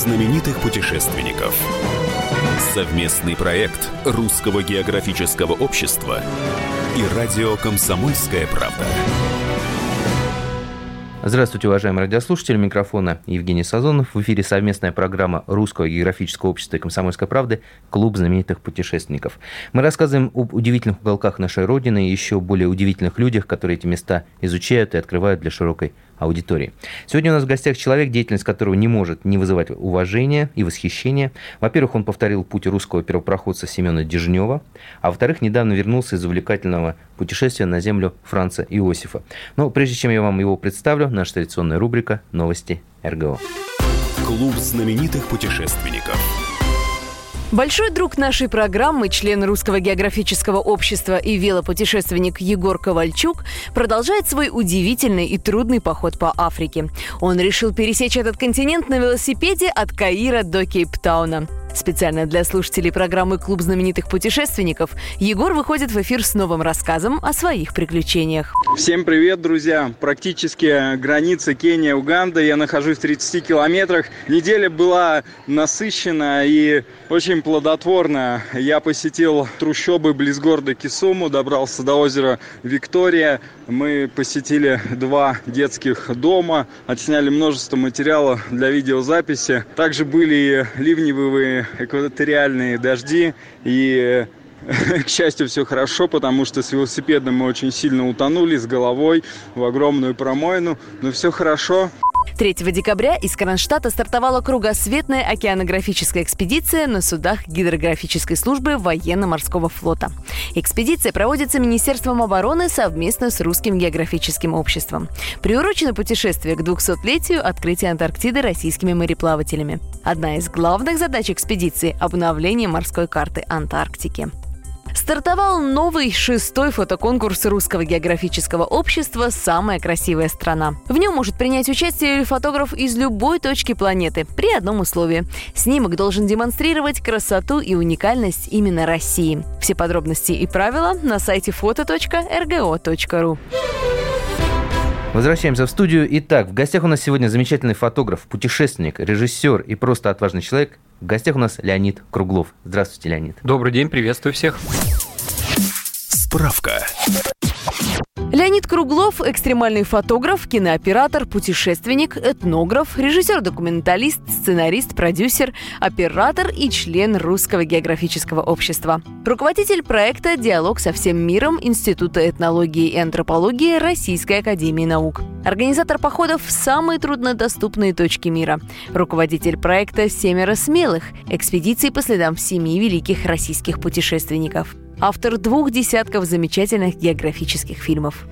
знаменитых путешественников. Совместный проект Русского географического общества и радио «Комсомольская правда». Здравствуйте, уважаемые радиослушатели. Микрофона Евгений Сазонов. В эфире совместная программа Русского географического общества и комсомольской правды «Клуб знаменитых путешественников». Мы рассказываем об удивительных уголках нашей Родины и еще более удивительных людях, которые эти места изучают и открывают для широкой аудитории. Сегодня у нас в гостях человек, деятельность которого не может не вызывать уважения и восхищения. Во-первых, он повторил путь русского первопроходца Семена Дежнева, а во-вторых, недавно вернулся из увлекательного путешествия на землю Франца Иосифа. Но прежде чем я вам его представлю, наша традиционная рубрика «Новости РГО». Клуб знаменитых путешественников. Большой друг нашей программы, член Русского географического общества и велопутешественник Егор Ковальчук продолжает свой удивительный и трудный поход по Африке. Он решил пересечь этот континент на велосипеде от Каира до Кейптауна. Специально для слушателей программы «Клуб знаменитых путешественников» Егор выходит в эфир с новым рассказом о своих приключениях. Всем привет, друзья! Практически граница Кения-Уганда. Я нахожусь в 30 километрах. Неделя была насыщена и очень плодотворна. Я посетил трущобы близ города Кисуму, добрался до озера Виктория. Мы посетили два детских дома, отсняли множество материала для видеозаписи. Также были и ливневые экваториальные дожди и к счастью, все хорошо, потому что с велосипедом мы очень сильно утонули с головой в огромную промоину. Но все хорошо. 3 декабря из Кронштадта стартовала кругосветная океанографическая экспедиция на судах гидрографической службы военно-морского флота. Экспедиция проводится Министерством обороны совместно с Русским географическим обществом. Приурочено путешествие к 200-летию открытия Антарктиды российскими мореплавателями. Одна из главных задач экспедиции – обновление морской карты Антарктики. Стартовал новый шестой фотоконкурс Русского географического общества «Самая красивая страна». В нем может принять участие фотограф из любой точки планеты при одном условии. Снимок должен демонстрировать красоту и уникальность именно России. Все подробности и правила на сайте фото.рго.ру. Возвращаемся в студию. Итак, в гостях у нас сегодня замечательный фотограф, путешественник, режиссер и просто отважный человек. В гостях у нас Леонид Круглов. Здравствуйте, Леонид. Добрый день, приветствую всех. Справка. Леонид Круглов – экстремальный фотограф, кинооператор, путешественник, этнограф, режиссер-документалист, сценарист, продюсер, оператор и член Русского географического общества. Руководитель проекта «Диалог со всем миром» Института этнологии и антропологии Российской академии наук. Организатор походов в самые труднодоступные точки мира. Руководитель проекта «Семеро смелых» – экспедиции по следам семи великих российских путешественников автор двух десятков замечательных географических фильмов.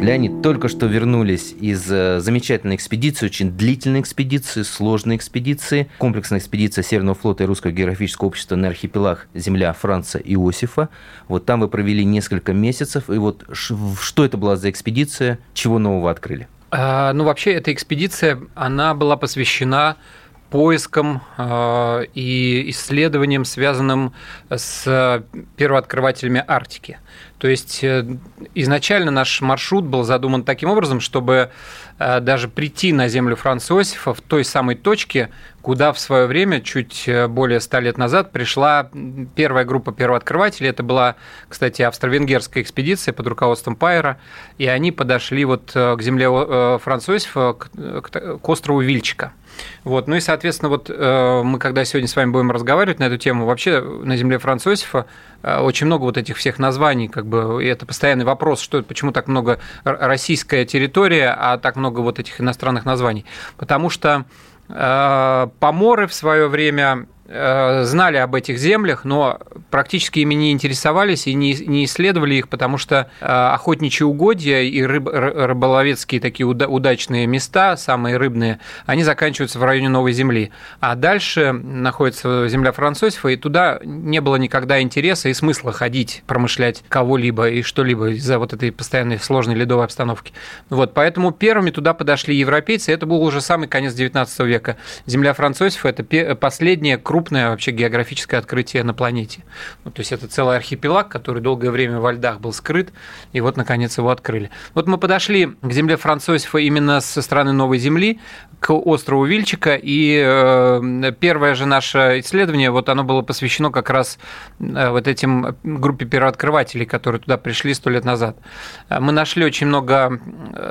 Леонид, только что вернулись из э, замечательной экспедиции, очень длительной экспедиции, сложной экспедиции, комплексная экспедиция Северного флота и Русского географического общества на архипелаг Земля Франца Иосифа. Вот там вы провели несколько месяцев. И вот что это была за экспедиция, чего нового открыли? А, ну, вообще, эта экспедиция, она была посвящена поиском э, и исследованием, связанным с первооткрывателями Арктики. То есть э, изначально наш маршрут был задуман таким образом, чтобы даже прийти на землю Франца Иосифа в той самой точке, куда в свое время, чуть э, более ста лет назад, пришла первая группа первооткрывателей. Это была, кстати, австро-венгерская экспедиция под руководством Пайера, и они подошли вот к земле Франца Иосифа, к острову Вильчика. Вот. Ну и, соответственно, вот мы, когда сегодня с вами будем разговаривать на эту тему, вообще на земле Франца Иосифа очень много вот этих всех названий, как бы, и это постоянный вопрос, что, почему так много российская территория, а так много вот этих иностранных названий. Потому что э, поморы в свое время Э, знали об этих землях, но практически ими не интересовались и не, не исследовали их, потому что э, охотничьи угодья и рыб, рыболовецкие такие удачные места, самые рыбные, они заканчиваются в районе Новой Земли. А дальше находится земля Французьфа, и туда не было никогда интереса и смысла ходить, промышлять кого-либо и что-либо из-за вот этой постоянной сложной ледовой обстановки. Вот, поэтому первыми туда подошли европейцы, это был уже самый конец XIX века. Земля Французьфа – это последняя крупная крупное вообще географическое открытие на планете. Ну, то есть это целый архипелаг, который долгое время во льдах был скрыт, и вот, наконец, его открыли. Вот мы подошли к земле Францосифа именно со стороны Новой Земли, к острову Вильчика, и э, первое же наше исследование, вот оно было посвящено как раз э, вот этим группе первооткрывателей, которые туда пришли сто лет назад. Мы нашли очень много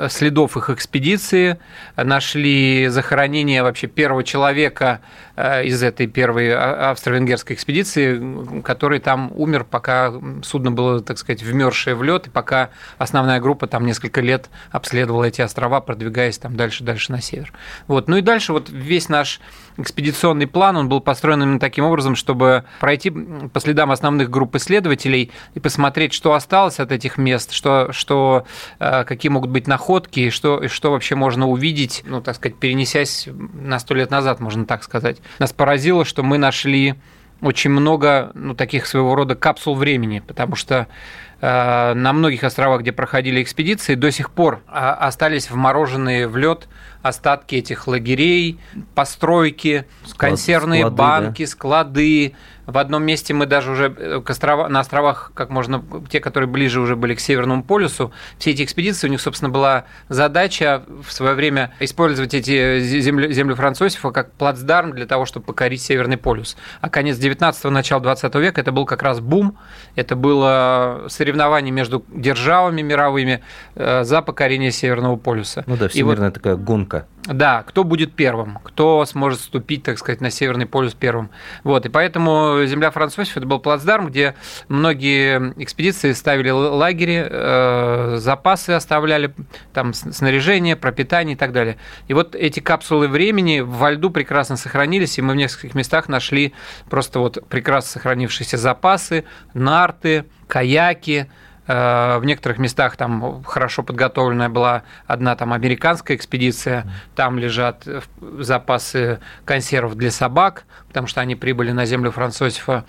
следов их экспедиции, нашли захоронение вообще первого человека э, из этой первой а, австро-венгерской экспедиции, который там умер, пока судно было, так сказать, вмерзшее в лед, и пока основная группа там несколько лет обследовала эти острова, продвигаясь там дальше-дальше на север. Вот. Ну и дальше вот весь наш экспедиционный план, он был построен именно таким образом, чтобы пройти по следам основных групп исследователей и посмотреть, что осталось от этих мест, что, что, э, какие могут быть находки, что, что вообще можно увидеть, ну, так сказать, перенесясь на сто лет назад, можно так сказать. Нас поразило, что мы нашли очень много ну, таких своего рода капсул времени, потому что э, на многих островах, где проходили экспедиции, до сих пор э, остались вмороженные в лед остатки этих лагерей, постройки, Склад, консервные склады, банки, да? склады, в одном месте мы даже уже э, к острова, на островах, как можно, те, которые ближе уже были к Северному полюсу, все эти экспедиции, у них, собственно, была задача в свое время использовать эти земли, землю Французов как плацдарм для того, чтобы покорить Северный полюс. А конец 19-го, начало 20 века это был как раз бум, это было соревнование между державами мировыми э, за покорение Северного полюса. Ну да, всемирная вот, такая гонка. Да, кто будет первым, кто сможет ступить, так сказать, на Северный полюс первым. Вот, и поэтому земля Французов это был плацдарм, где многие экспедиции ставили лагеря, э, запасы оставляли, там снаряжение, пропитание и так далее. И вот эти капсулы времени во льду прекрасно сохранились, и мы в нескольких местах нашли просто вот прекрасно сохранившиеся запасы, нарты, каяки, в некоторых местах там хорошо подготовленная была одна там американская экспедиция, там лежат запасы консервов для собак, потому что они прибыли на землю Францосифа,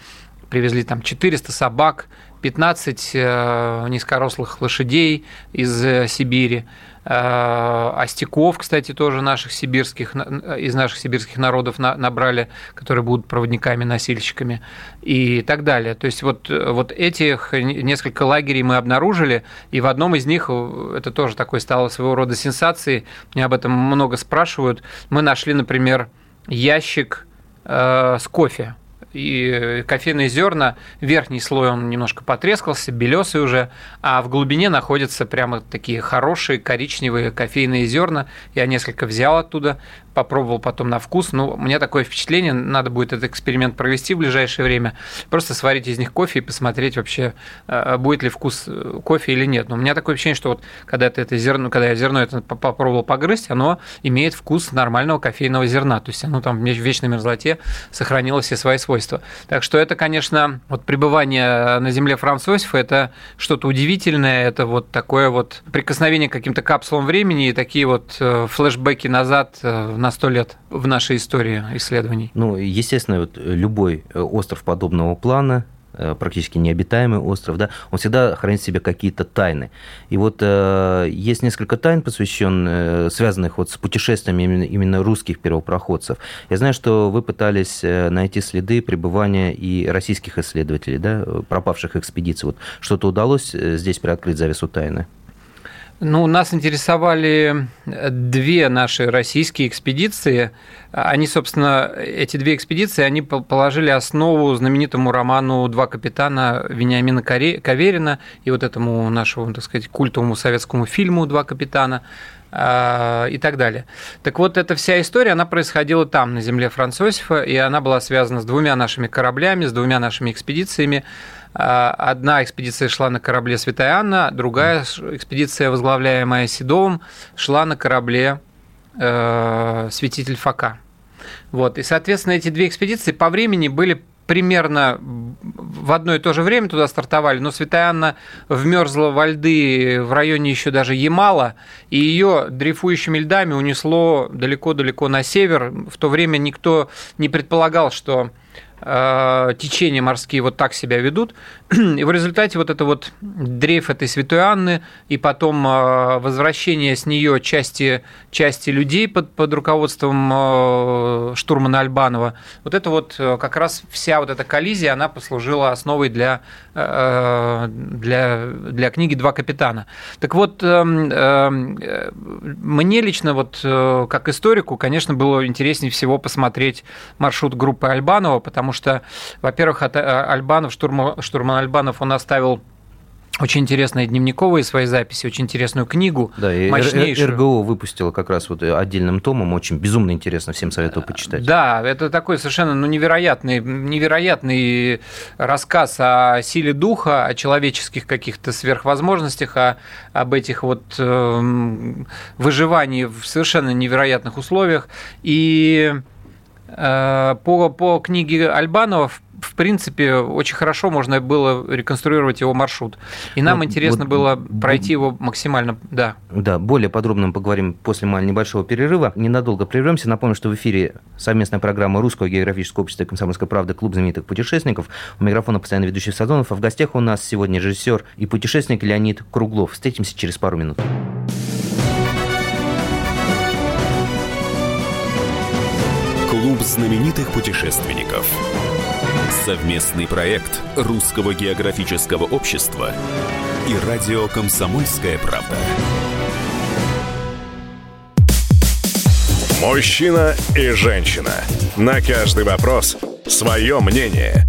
привезли там 400 собак, 15 э, низкорослых лошадей из э, Сибири. Э, Остяков, кстати, тоже наших сибирских, из наших сибирских народов набрали, которые будут проводниками-носильщиками и так далее. То есть вот, вот этих несколько лагерей мы обнаружили, и в одном из них, это тоже такой стало своего рода сенсацией, мне об этом много спрашивают, мы нашли, например, ящик с кофе и кофейные зерна, верхний слой он немножко потрескался, белесый уже, а в глубине находятся прямо такие хорошие коричневые кофейные зерна. Я несколько взял оттуда, попробовал потом на вкус. Ну, у меня такое впечатление, надо будет этот эксперимент провести в ближайшее время, просто сварить из них кофе и посмотреть вообще, э, будет ли вкус э, кофе или нет. Но у меня такое ощущение, что вот когда ты это зерно, когда я зерно это попробовал погрызть, оно имеет вкус нормального кофейного зерна, то есть оно там в вечной мерзлоте сохранило все свои свойства. Так что это, конечно, вот пребывание на земле Франца Иосифа, это что-то удивительное, это вот такое вот прикосновение к каким-то капсулам времени и такие вот э, флешбеки назад на на сто лет в нашей истории исследований? Ну, естественно, вот любой э, остров подобного плана э, практически необитаемый остров, да, он всегда хранит в себе какие-то тайны. И вот э, есть несколько тайн, посвященных, э, связанных вот с путешествиями именно, именно русских первопроходцев. Я знаю, что вы пытались найти следы пребывания и российских исследователей, да, пропавших экспедиций. Вот что-то удалось здесь приоткрыть завесу тайны? Ну, нас интересовали две наши российские экспедиции. Они, собственно, эти две экспедиции, они положили основу знаменитому роману «Два капитана» Вениамина Каверина и вот этому нашему, так сказать, культовому советскому фильму «Два капитана» а, и так далее. Так вот, эта вся история, она происходила там, на земле Францосифа, и она была связана с двумя нашими кораблями, с двумя нашими экспедициями. А, одна экспедиция шла на корабле Святая Анна, другая экспедиция, возглавляемая Седовым, шла на корабле э, Святитель Фока. Вот. И, соответственно, эти две экспедиции по времени были примерно в одно и то же время туда стартовали, но Святая Анна вмерзла во льды в районе еще даже Ямала, и ее дрейфующими льдами унесло далеко-далеко на север. В то время никто не предполагал, что течения морские вот так себя ведут. И в результате вот это вот дрейф этой Святой Анны и потом э, возвращение с нее части, части людей под, под руководством э, штурмана Альбанова, вот это вот э, как раз вся вот эта коллизия, она послужила основой для, э, для, для книги «Два капитана». Так вот, эм, эм, э, мне лично вот как историку, конечно, было интереснее всего посмотреть маршрут группы Альбанова, потому что, во-первых, от Альбанов, штурман, штурман Альбанов, он оставил очень интересные дневниковые свои записи, очень интересную книгу, да, и мощнейшую. РГО выпустила как раз вот отдельным томом, очень безумно интересно, всем советую почитать. Да, это такой совершенно ну, невероятный, невероятный рассказ о силе духа, о человеческих каких-то сверхвозможностях, о, об этих вот э, выживании в совершенно невероятных условиях. И э, по, по книге Альбанова, в принципе, очень хорошо можно было реконструировать его маршрут. И нам вот, интересно вот, было пройти его максимально, да. Да, более подробно мы поговорим после небольшого перерыва. Ненадолго прервемся. Напомню, что в эфире совместная программа Русского географического общества и комсомольской правды «Клуб знаменитых путешественников». У микрофона постоянно ведущий Сазонов, а в гостях у нас сегодня режиссер и путешественник Леонид Круглов. Встретимся через пару минут. Клуб знаменитых путешественников. Совместный проект Русского географического общества и радио «Комсомольская правда». Мужчина и женщина. На каждый вопрос свое мнение.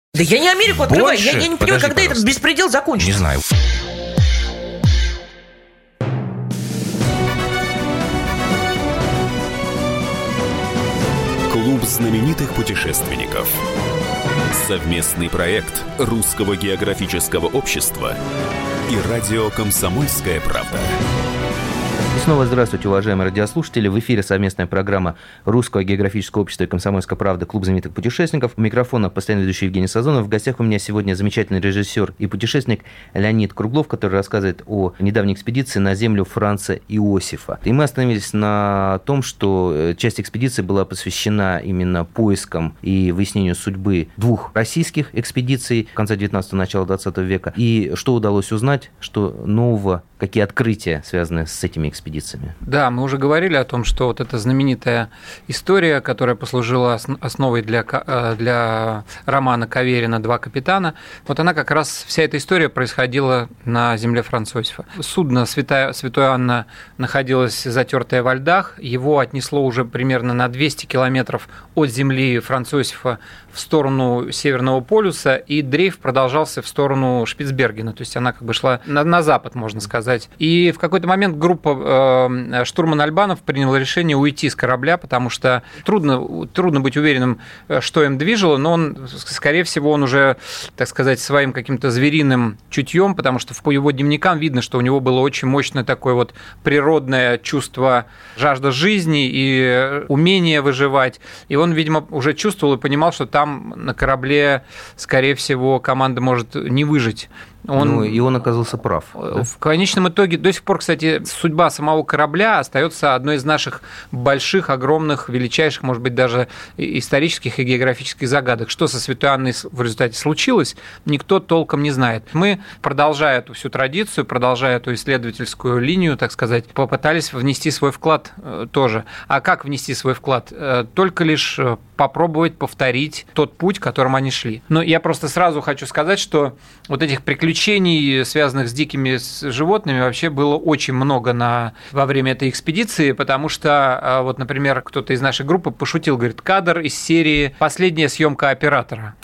Да я не Америку открываю. Больше? Я, я не понимаю, Подожди, когда пожалуйста. этот беспредел закончится. Не знаю. Клуб знаменитых путешественников. Совместный проект Русского географического общества и радио «Комсомольская правда». Снова здравствуйте, уважаемые радиослушатели. В эфире совместная программа Русского географического общества и комсомольской правды «Клуб знаменитых путешественников». У микрофона постоянно ведущий Евгений Сазонов. В гостях у меня сегодня замечательный режиссер и путешественник Леонид Круглов, который рассказывает о недавней экспедиции на землю Франца Иосифа. И мы остановились на том, что э, часть экспедиции была посвящена именно поискам и выяснению судьбы двух российских экспедиций конца 19-го, начала 20 века. И что удалось узнать, что нового, какие открытия связаны с этими экспедициями. Да, мы уже говорили о том, что вот эта знаменитая история, которая послужила основой для, э, для романа Каверина «Два капитана», вот она как раз, вся эта история происходила на земле Французьфа. Судно Святая, Святой Анна находилось затертое во льдах, его отнесло уже примерно на 200 километров от земли Французьфа в сторону Северного полюса, и дрейф продолжался в сторону Шпицбергена, то есть она как бы шла на, на запад, можно сказать. И в какой-то момент группа Э, штурман Альбанов принял решение уйти с корабля, потому что трудно, трудно быть уверенным, э, что им движило, но он, скорее всего, он уже, так сказать, своим каким-то звериным чутьем, потому что по его дневникам видно, что у него было очень мощное такое вот природное чувство жажда жизни и умение выживать. И он, видимо, уже чувствовал и понимал, что там на корабле, скорее всего, команда может не выжить. Он, ну, и он оказался прав. Да? В конечном итоге, до сих пор, кстати, судьба самого корабля остается одной из наших больших, огромных, величайших, может быть, даже исторических и географических загадок. Что со Святой Анной в результате случилось, никто толком не знает. Мы, продолжая эту всю традицию, продолжая эту исследовательскую линию, так сказать, попытались внести свой вклад э, тоже. А как внести свой вклад? Э, только лишь э, попробовать повторить тот путь, которым они шли. Но я просто сразу хочу сказать, что вот этих приключений, связанных с дикими животными, вообще было очень много на, во время этой экспедиции, потому что, а, вот, например, кто-то из нашей группы пошутил, говорит, кадр из серии «Последняя съемка оператора».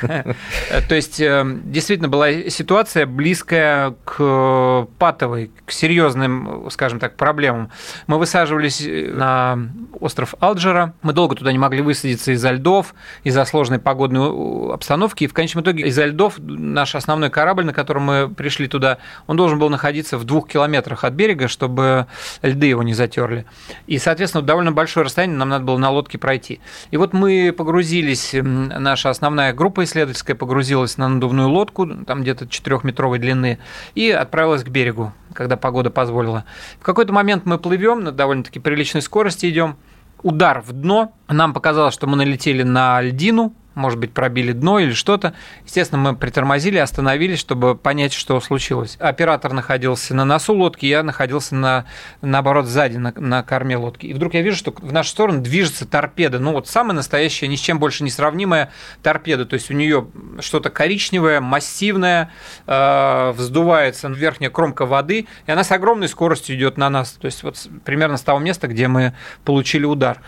То есть, э, действительно, была ситуация близкая к патовой, к серьезным, скажем так, проблемам. Мы высаживались на остров Алджера, мы долго туда не могли высадиться из-за льдов, из-за сложной погодной обстановки. И в конечном итоге из-за льдов наш основной корабль, на котором мы пришли туда, он должен был находиться в двух километрах от берега, чтобы льды его не затерли. И, соответственно, довольно большое расстояние нам надо было на лодке пройти. И вот мы погрузились, наша основная группа исследовательская погрузилась на надувную лодку, там где-то 4-метровой длины, и отправилась к берегу, когда погода позволила. В какой-то момент мы плывем на довольно-таки приличной скорости идем, удар в дно. Нам показалось, что мы налетели на льдину, может быть, пробили дно или что-то. Естественно, мы притормозили, остановились, чтобы понять, что случилось. Оператор находился на носу лодки, я находился на, наоборот сзади, на, на корме лодки. И вдруг я вижу, что в нашу сторону движется торпеда. Ну, вот самая настоящая, ни с чем больше не сравнимая торпеда. То есть у нее что-то коричневое, массивное, э, вздувается верхняя кромка воды, и она с огромной скоростью идет на нас. То есть вот примерно с того места, где мы получили удар.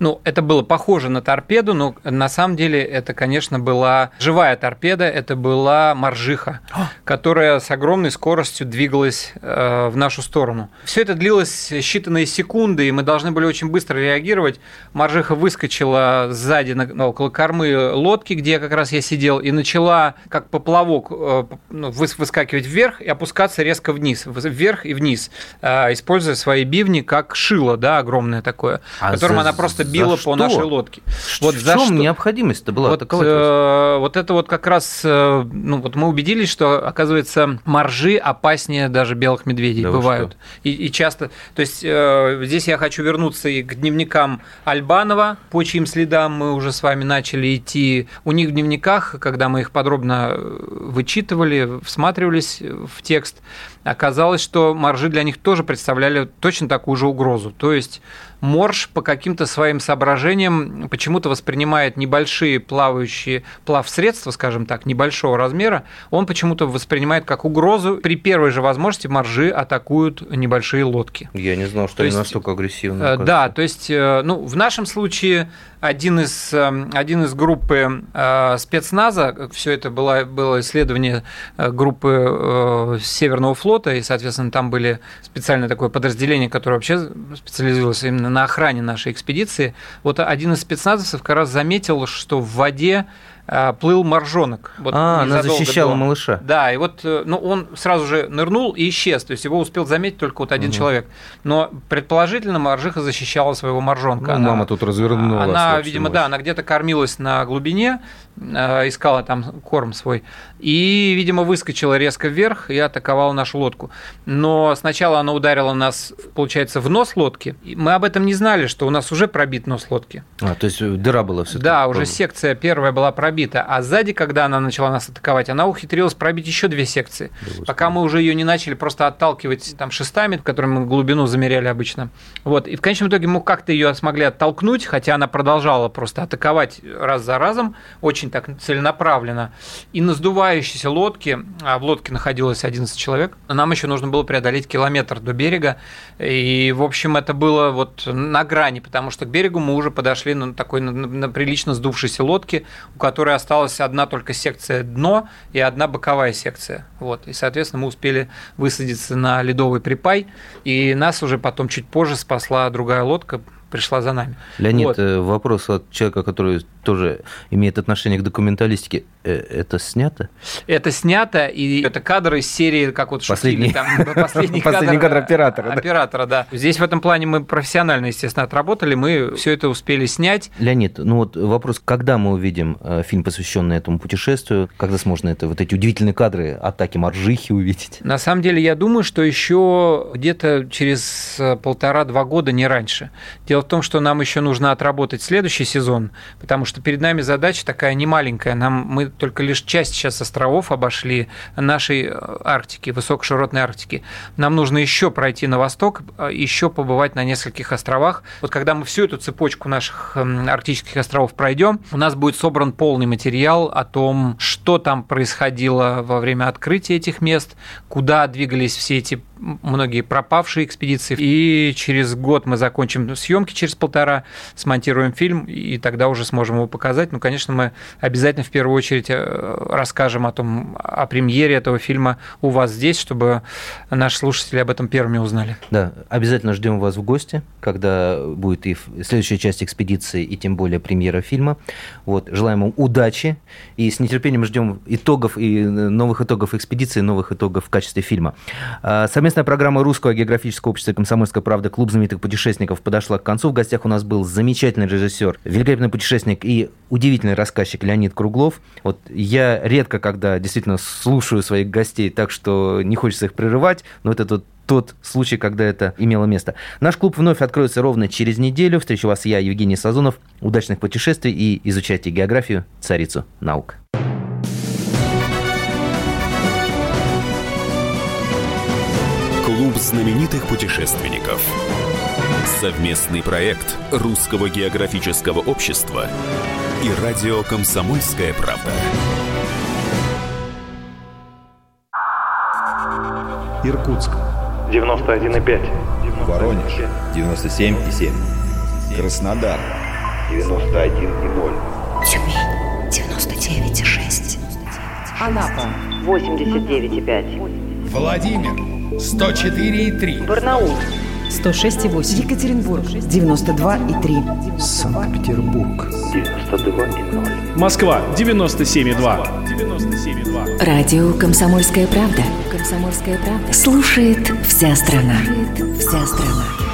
Ну, это было похоже на торпеду, но на самом деле это, конечно, была живая торпеда, это была моржиха, а! которая с огромной скоростью двигалась э, в нашу сторону. Все это длилось считанные секунды, и мы должны были очень быстро реагировать. Моржиха выскочила сзади около кормы лодки, где как раз я сидел, и начала, как поплавок, э, ну, выскакивать вверх и опускаться резко вниз, вверх и вниз, э, используя свои бивни как шило, да, огромное такое, а которым за, она просто била по нашей лодке. Вот в за чем что? необходимость-то была вот, э, вот это вот как раз, э, ну вот мы убедились, что, оказывается, моржи опаснее даже белых медведей да бывают. И, и часто, то есть э, здесь я хочу вернуться и к дневникам Альбанова, по чьим следам мы уже с вами начали идти. У них в дневниках, когда мы их подробно э, вычитывали, всматривались в текст, оказалось, что моржи для них тоже представляли точно такую же угрозу. То есть морж по каким-то своим соображениям почему-то воспринимает небольшие плавающие плавсредства, скажем так, небольшого размера, он почему-то воспринимает как угрозу. При первой же возможности моржи атакуют небольшие лодки. Я не знал, что то они есть, настолько агрессивны. Э, да, то есть, э, ну, в нашем случае один из, эм, один из группы э, спецназа, все это было, было исследование группы Северного флота, и, соответственно, там были специальное такое подразделение, которое вообще специализировалось именно на охране нашей экспедиции. Вот один из спецназовцев как раз заметил, что в воде плыл моржонок. Вот а, она защищала до. малыша. Да, и вот э, ну, он сразу же нырнул и исчез. То есть его успел заметить только вот один угу. человек. Но предположительно моржиха защищала своего моржонка. Ну, она, мама тут развернулась. Она, видимо, да, она где-то кормилась на глубине, э, искала там корм свой. И, видимо, выскочила резко вверх и атаковала нашу лодку. Но сначала она ударила нас, получается, в нос лодки. Мы об этом не знали, что у нас уже пробит нос лодки. А, то есть дыра была все Да, уже секция первая была пробита пробита, а сзади, когда она начала нас атаковать, она ухитрилась пробить еще две секции. Да, пока мы уже ее не начали просто отталкивать там шестами, которыми мы глубину замеряли обычно. Вот. И в конечном итоге мы как-то ее смогли оттолкнуть, хотя она продолжала просто атаковать раз за разом, очень так целенаправленно. И на сдувающейся лодке, а в лодке находилось 11 человек, нам еще нужно было преодолеть километр до берега. И, в общем, это было вот на грани, потому что к берегу мы уже подошли на такой на, на прилично сдувшейся лодке, у которой которой осталась одна только секция дно и одна боковая секция. Вот. И, соответственно, мы успели высадиться на ледовый припай, и нас уже потом чуть позже спасла другая лодка, пришла за нами. Леонид, вот. Э, вопрос от человека, который тоже имеет отношение к документалистике. Э, это снято? Это снято, и это кадры из серии, как вот последний, там, последний, последний кадр, кадр оператора. Оператора, да. да. Здесь в этом плане мы профессионально, естественно, отработали, мы все это успели снять. Леонид, ну вот вопрос, когда мы увидим э, фильм, посвященный этому путешествию, когда сможно это, вот эти удивительные кадры атаки Маржихи увидеть? На самом деле, я думаю, что еще где-то через полтора-два года, не раньше. Дело в том, что нам еще нужно отработать следующий сезон, потому что перед нами задача такая немаленькая. Нам, мы только лишь часть сейчас островов обошли нашей э, Арктики, высокоширотной Арктики. Нам нужно еще пройти на восток, э, еще побывать на нескольких островах. Вот когда мы всю эту цепочку наших эм, арктических островов пройдем, у нас будет собран полный материал о том, что там происходило во время открытия этих мест, куда двигались все эти многие пропавшие экспедиции. И через год мы закончим съемки, через полтора смонтируем фильм, и тогда уже сможем его показать. Ну, конечно, мы обязательно в первую очередь э, расскажем о том, о премьере этого фильма у вас здесь, чтобы наши слушатели об этом первыми узнали. Да, обязательно ждем вас в гости, когда будет и следующая часть экспедиции, и тем более премьера фильма. Вот, желаем вам удачи, и с нетерпением ждем итогов и новых итогов экспедиции, новых итогов в качестве фильма. А, совместная программа Русского географического общества «Комсомольская правда» «Клуб знаменитых путешественников» подошла к концу. В гостях у нас был замечательный режиссер, великолепный путешественник и удивительный рассказчик Леонид Круглов. Вот я редко, когда действительно слушаю своих гостей так, что не хочется их прерывать, но это тот тот случай, когда это имело место. Наш клуб вновь откроется ровно через неделю. Встречу вас я, Евгений Сазонов. Удачных путешествий и изучайте географию, царицу наук. Знаменитых путешественников. Совместный проект Русского географического общества и радио «Комсомольская правда». Иркутск. 91,5. Воронеж. 97,7. Краснодар. 91,0. Тюмень. 99,6. Анапа. 89,5. Владимир. 104,3. Барнаул. 106,8. Екатеринбург. 92,3. Санкт-Петербург. 92,0. Москва. 97,2. 97,2. Радио «Комсомольская правда». «Комсомольская правда». Слушает вся страна. Слушает вся страна.